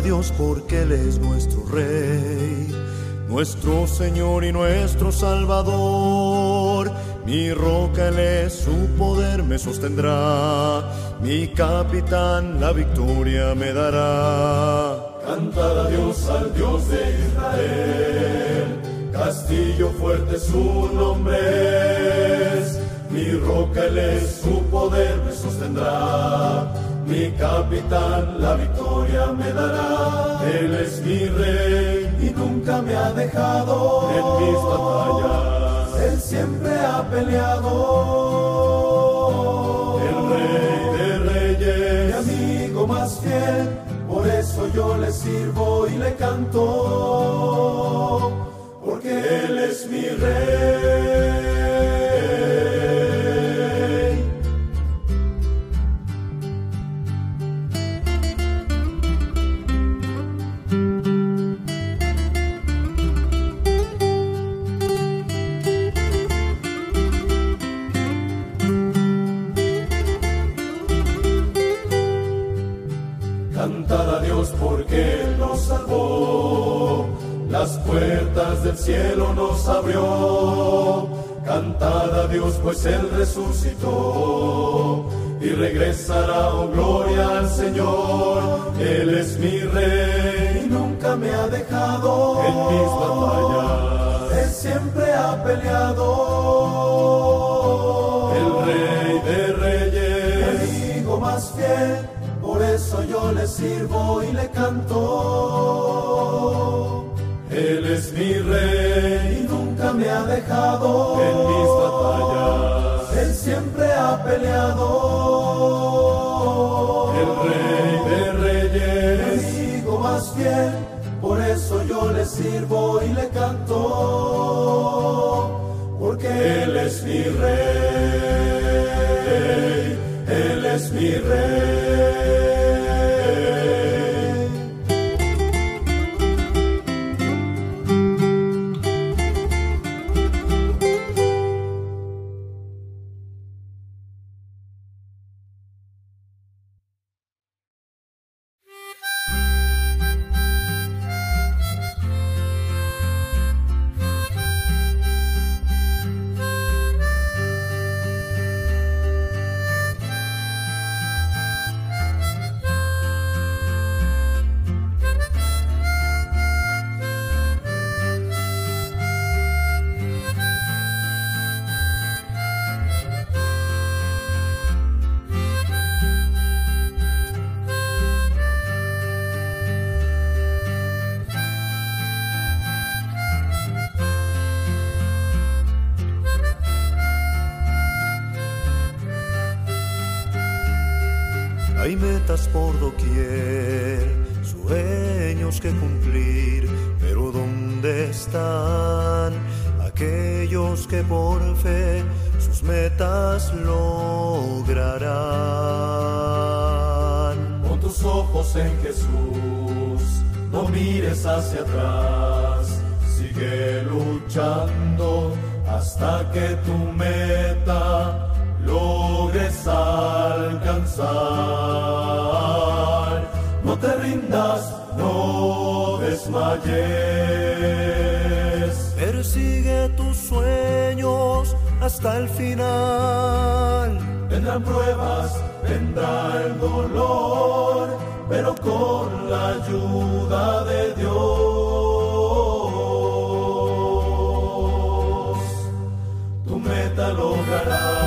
Dios porque Él es nuestro Rey, nuestro Señor y nuestro Salvador. Mi roca Él es, su poder me sostendrá, mi capitán la victoria me dará. Cantad a Dios, al Dios de Israel, castillo fuerte su nombre es. Mi roca Él es, su poder me sostendrá mi capitán la victoria me dará. Él es mi rey y nunca me ha dejado en mis batallas. Él siempre ha peleado. El rey de reyes, mi amigo más fiel, por eso yo le sirvo y le canto, porque Él es mi rey. Pues Él resucitó y regresará, oh gloria al Señor. Él es mi rey y nunca me ha dejado en mis batallas. Él siempre ha peleado. El rey de reyes, mi amigo más fiel, fiel, por eso yo le sirvo y le canto. Porque Él es mi rey, Él es mi rey. Por doquier, sueños que cumplir, pero ¿dónde están aquellos que por fe sus metas lograrán? Con tus ojos en Jesús, no mires hacia atrás, sigue luchando hasta que tu meta logres alcanzar. No te rindas, no desmayes. Persigue tus sueños hasta el final. Vendrán pruebas, vendrá el dolor, pero con la ayuda de Dios, tu meta lograrás.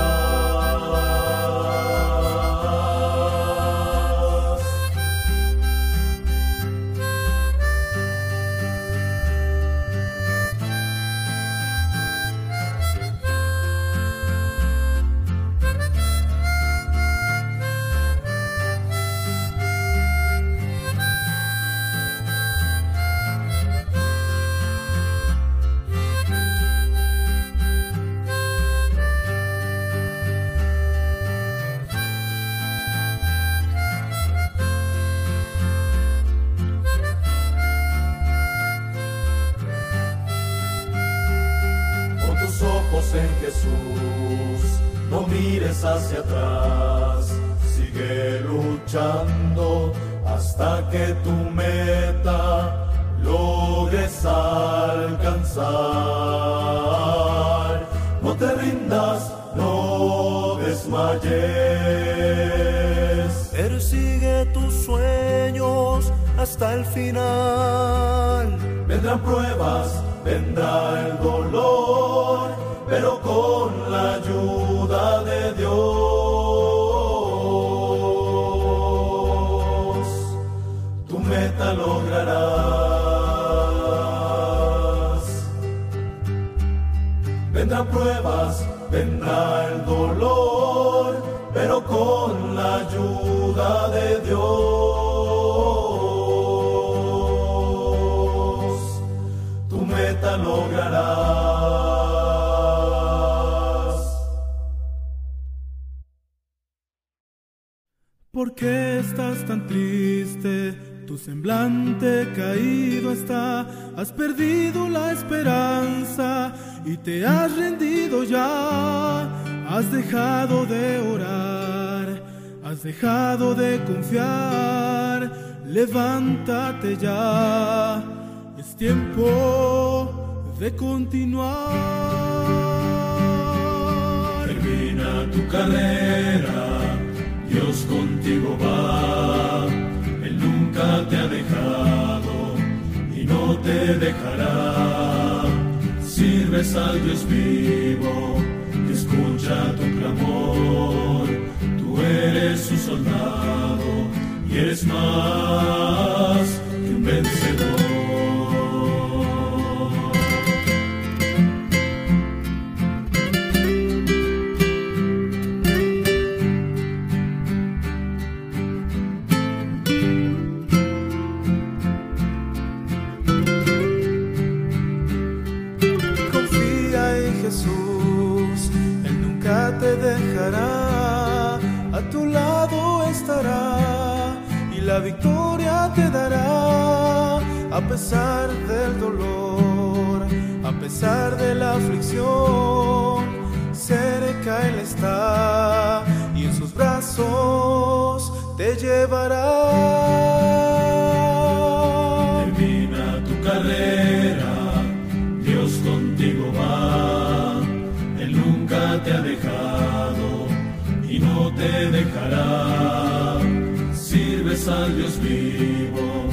La ayuda de Dios, tu meta lograrás. Vendrán pruebas, vendrá el dolor, semblante caído está, has perdido la esperanza y te has rendido ya, has dejado de orar, has dejado de confiar, levántate ya, es tiempo de continuar. Termina tu carrera, Dios contigo va. Nunca te ha dejado y no te dejará. Sirves al Dios vivo, que escucha tu clamor. Tú eres su soldado y eres más la victoria te dará, a pesar del dolor, a pesar de la aflicción, cerca Él está y en sus brazos te llevará. Termina tu carrera, Dios contigo va. Él nunca te ha dejado y no te dejará. Sirves al Dios vivo,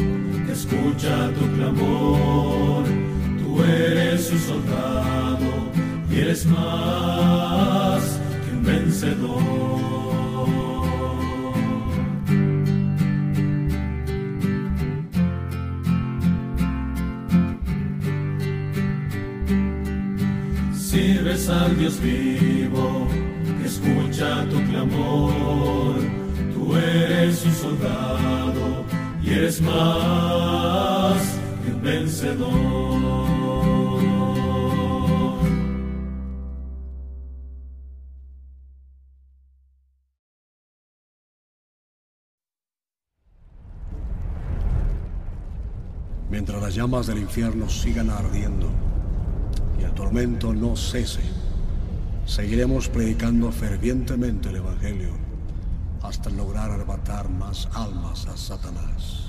que escucha tu clamor. Tú eres su soldado y eres más que un vencedor. Sirves al Dios vivo, que escucha tu clamor. Tú eres un soldado y eres más que un vencedor. Mientras las llamas del infierno sigan ardiendo y el tormento no cese, seguiremos predicando fervientemente el Evangelio hasta lograr arrebatar más almas a Satanás.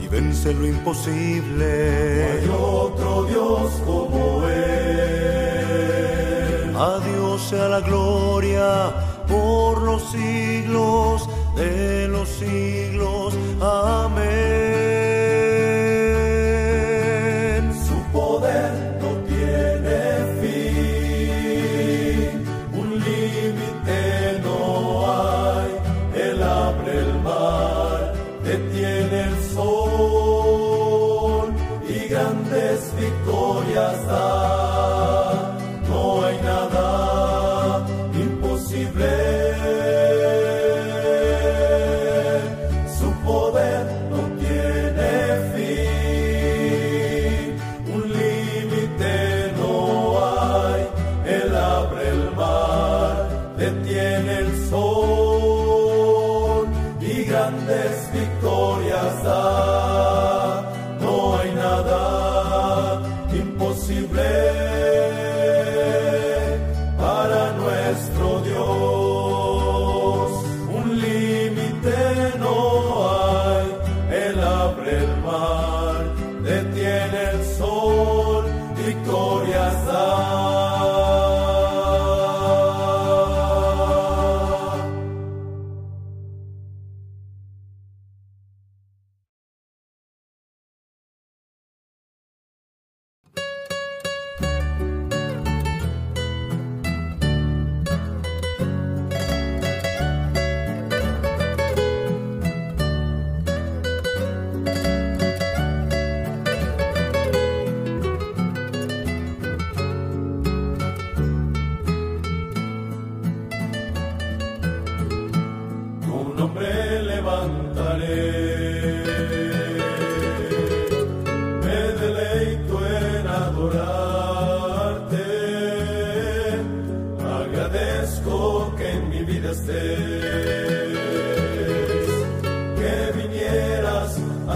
y vence lo imposible. No hay otro Dios como Él. A Dios sea la gloria por los siglos de los siglos. Amén.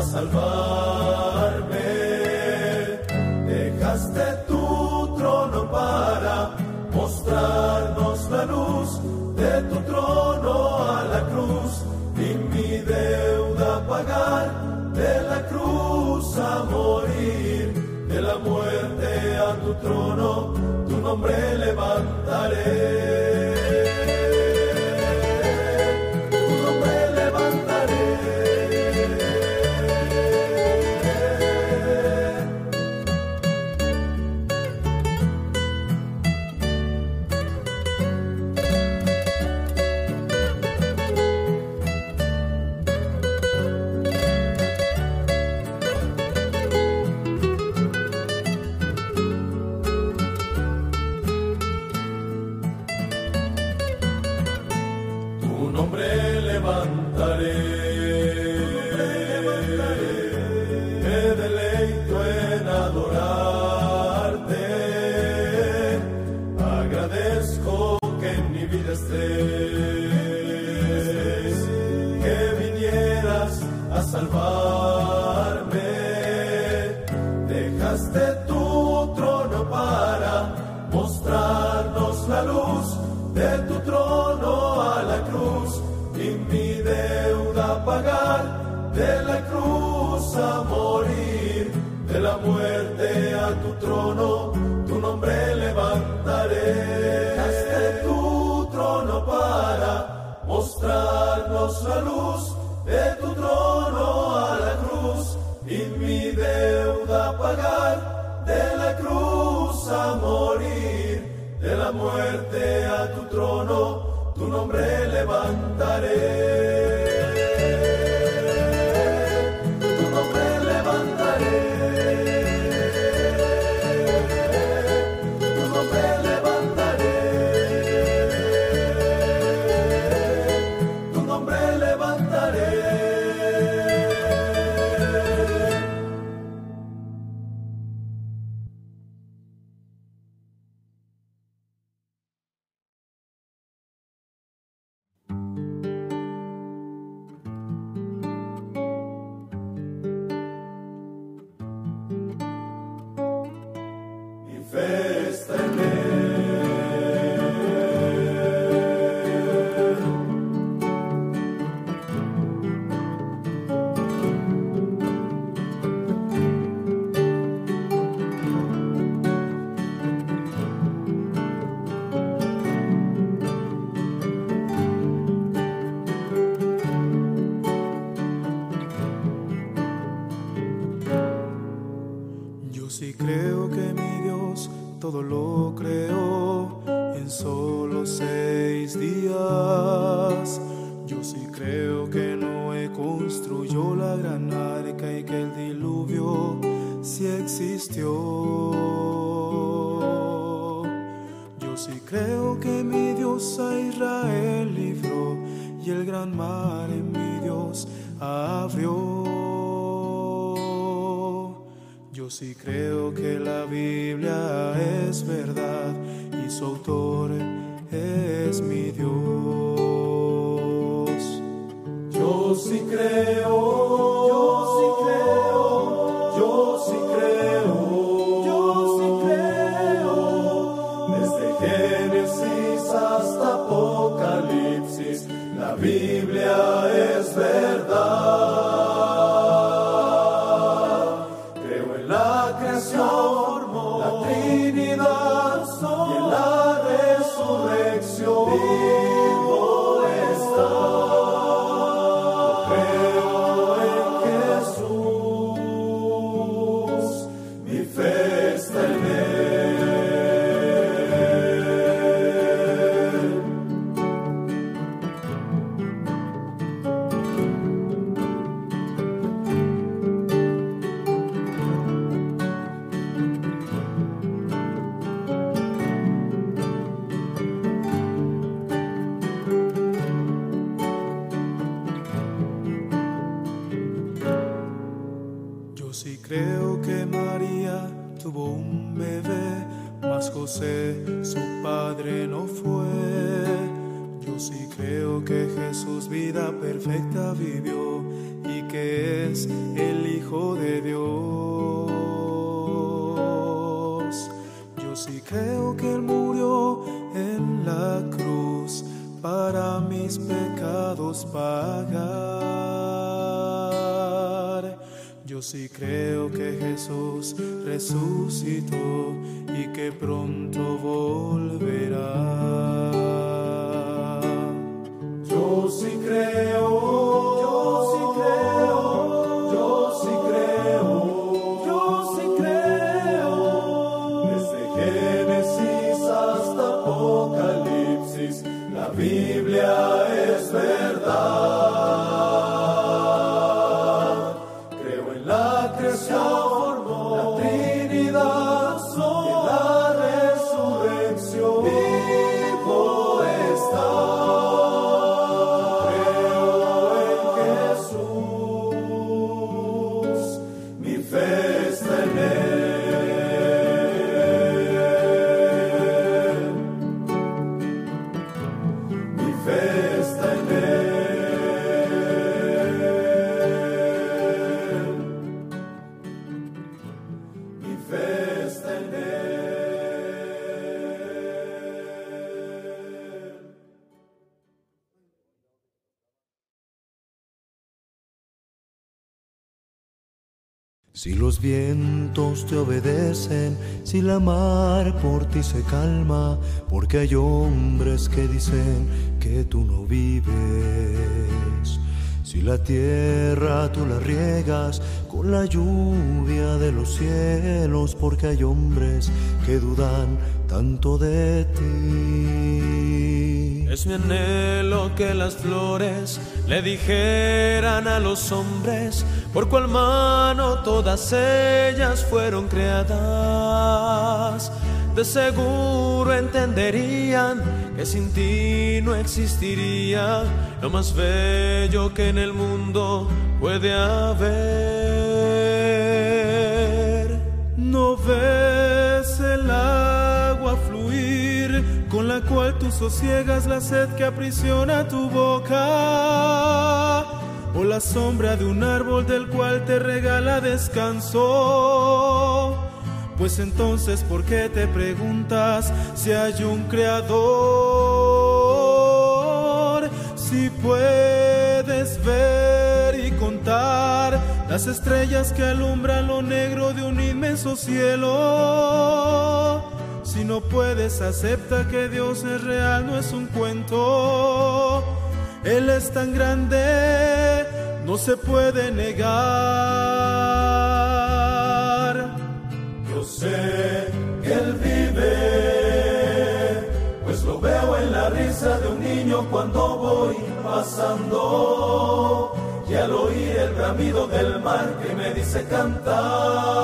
salvar. que vinieras a salvar. gran en mi Dios abrió. Yo sí creo que la Biblia es verdad. perfecta vivió y que es el Hijo de Dios. Yo sí creo que Él murió en la cruz para mis pecados pagar. Yo sí creo que Jesús resucitó Biblia es verdad. Obedecen, si la mar por ti se calma, porque hay hombres que dicen que tú no vives. Si la tierra tú la riegas con la lluvia de los cielos, porque hay hombres que dudan tanto de ti. Es mi anhelo que las flores le dijeran a los hombres por cual mano todas ellas fueron creadas. De seguro entenderían que sin ti no existiría lo más bello que en el mundo puede haber. No ves el cual tú sosiegas la sed que aprisiona tu boca o la sombra de un árbol del cual te regala descanso. Pues entonces, ¿por qué te preguntas si hay un creador? Si puedes ver y contar las estrellas que alumbran lo negro de un inmenso cielo. Si no puedes, acepta que Dios es real, no es un cuento. Él es tan grande, no se puede negar. Yo sé que Él vive, pues lo veo en la risa de un niño cuando voy pasando. Y al oír el bramido del mar que me dice cantando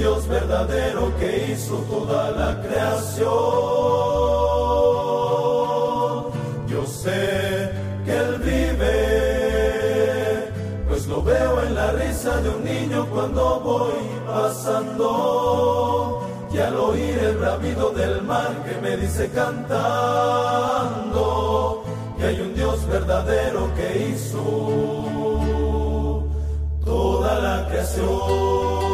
Dios verdadero que hizo toda la creación sé que Él vive, pues lo veo en la risa de un niño cuando voy pasando. Y al oír el bramido del mar que me dice cantando que hay un Dios verdadero que hizo toda la creación.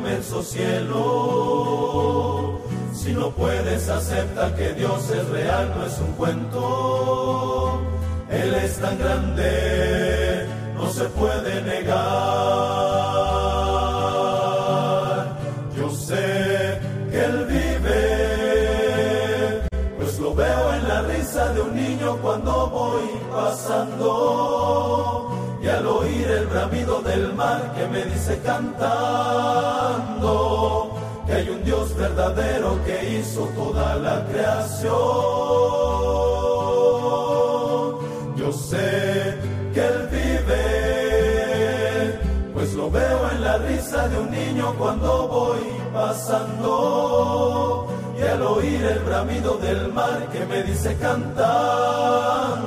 Inmenso cielo. Si no puedes, acepta que Dios es real, no es un cuento. Él es tan grande, no se puede negar. Yo sé que Él vive, pues lo veo en la risa de un niño cuando voy pasando bramido del mar que me dice cantando que hay un Dios verdadero que hizo toda la creación. Yo sé que Él vive, pues lo veo en la risa de un niño cuando voy pasando. Y al oír el bramido del mar que me dice cantando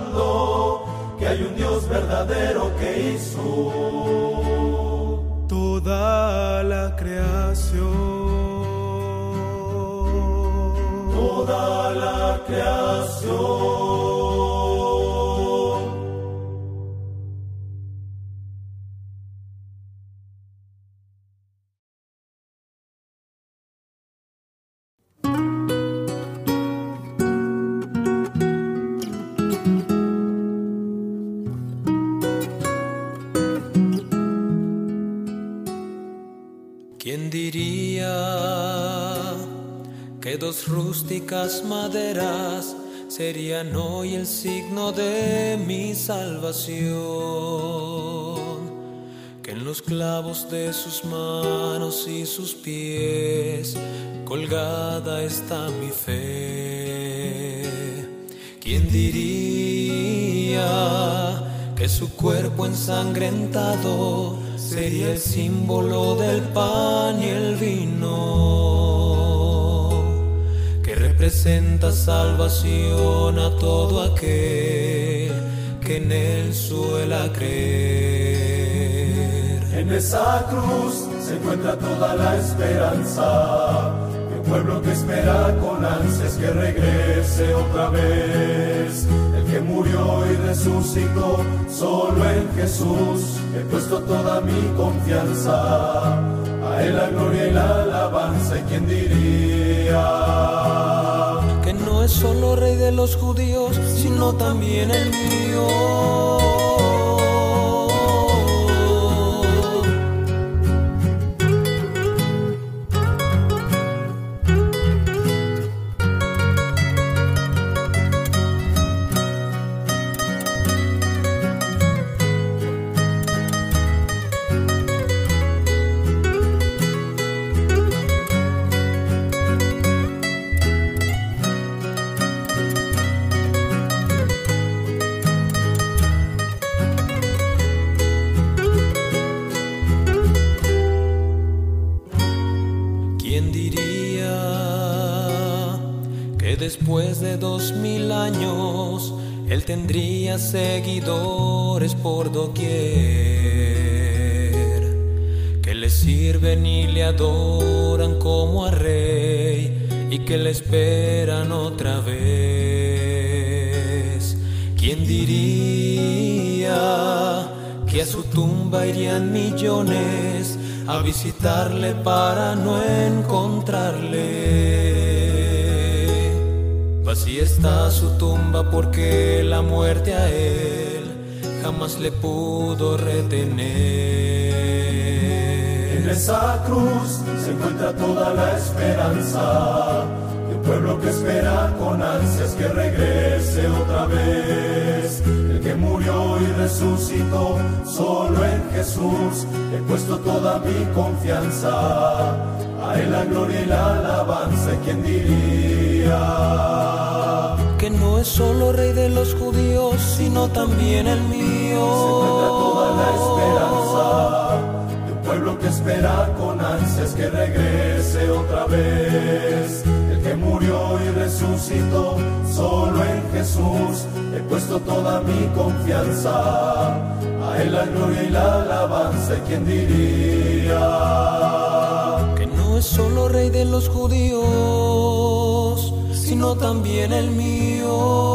hay un Dios verdadero que hizo toda la creación. Toda la creación. Dos rústicas maderas serían hoy el signo de mi salvación. Que en los clavos de sus manos y sus pies colgada está mi fe. ¿Quién diría que su cuerpo ensangrentado sería el símbolo del pan y el vino? presenta salvación a todo aquel que en él suela creer. En esa cruz se encuentra toda la esperanza de un pueblo que espera con ansias que regrese otra vez. Que murió y resucitó, solo en Jesús he puesto toda mi confianza. A él la gloria y la alabanza, y quién diría no es solo rey de los judíos, sino también el mío. Tendría seguidores por doquier que le sirven y le adoran como a rey y que le esperan otra vez. ¿Quién diría que a su tumba irían millones a visitarle para no encontrarle? Así está su tumba porque la muerte a él jamás le pudo retener. En esa cruz se encuentra toda la esperanza de un pueblo que espera con ansias que regrese otra vez. El que murió y resucitó, solo en Jesús he puesto toda mi confianza. A él la gloria y la alabanza, ¿quién diría? Que no es solo rey de los judíos, sino también el mío. Se encuentra toda la esperanza de un pueblo que espera con ansias que regrese otra vez. El que murió y resucitó, solo en Jesús he puesto toda mi confianza. A él la gloria y la alabanza, ¿quién diría? Que no es solo rey de los judíos sino también el mío.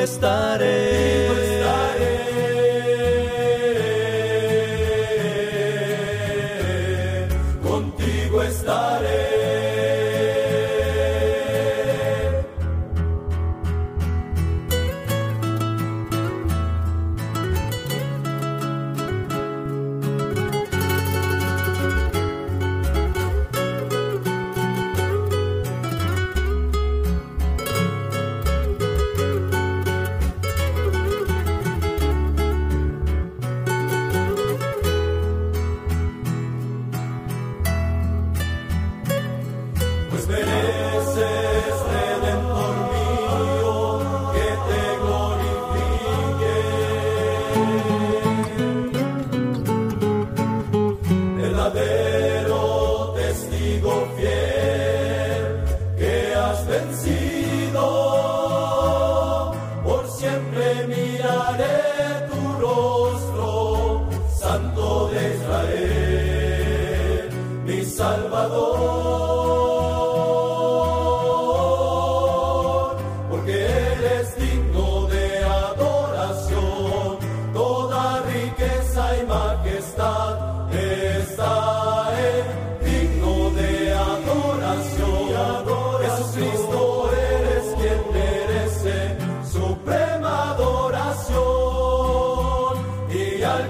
estaré.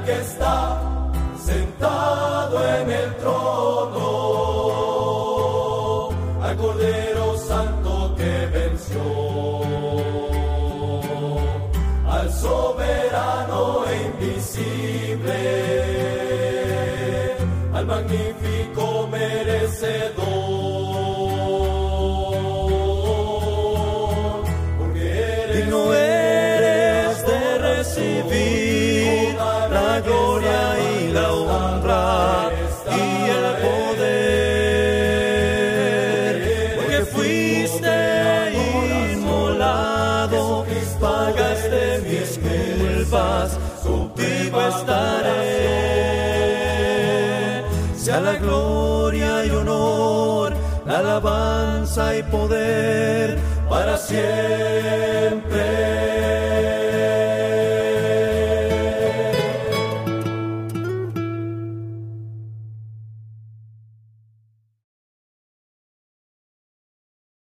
que está sentado en el trono. hay poder para siempre.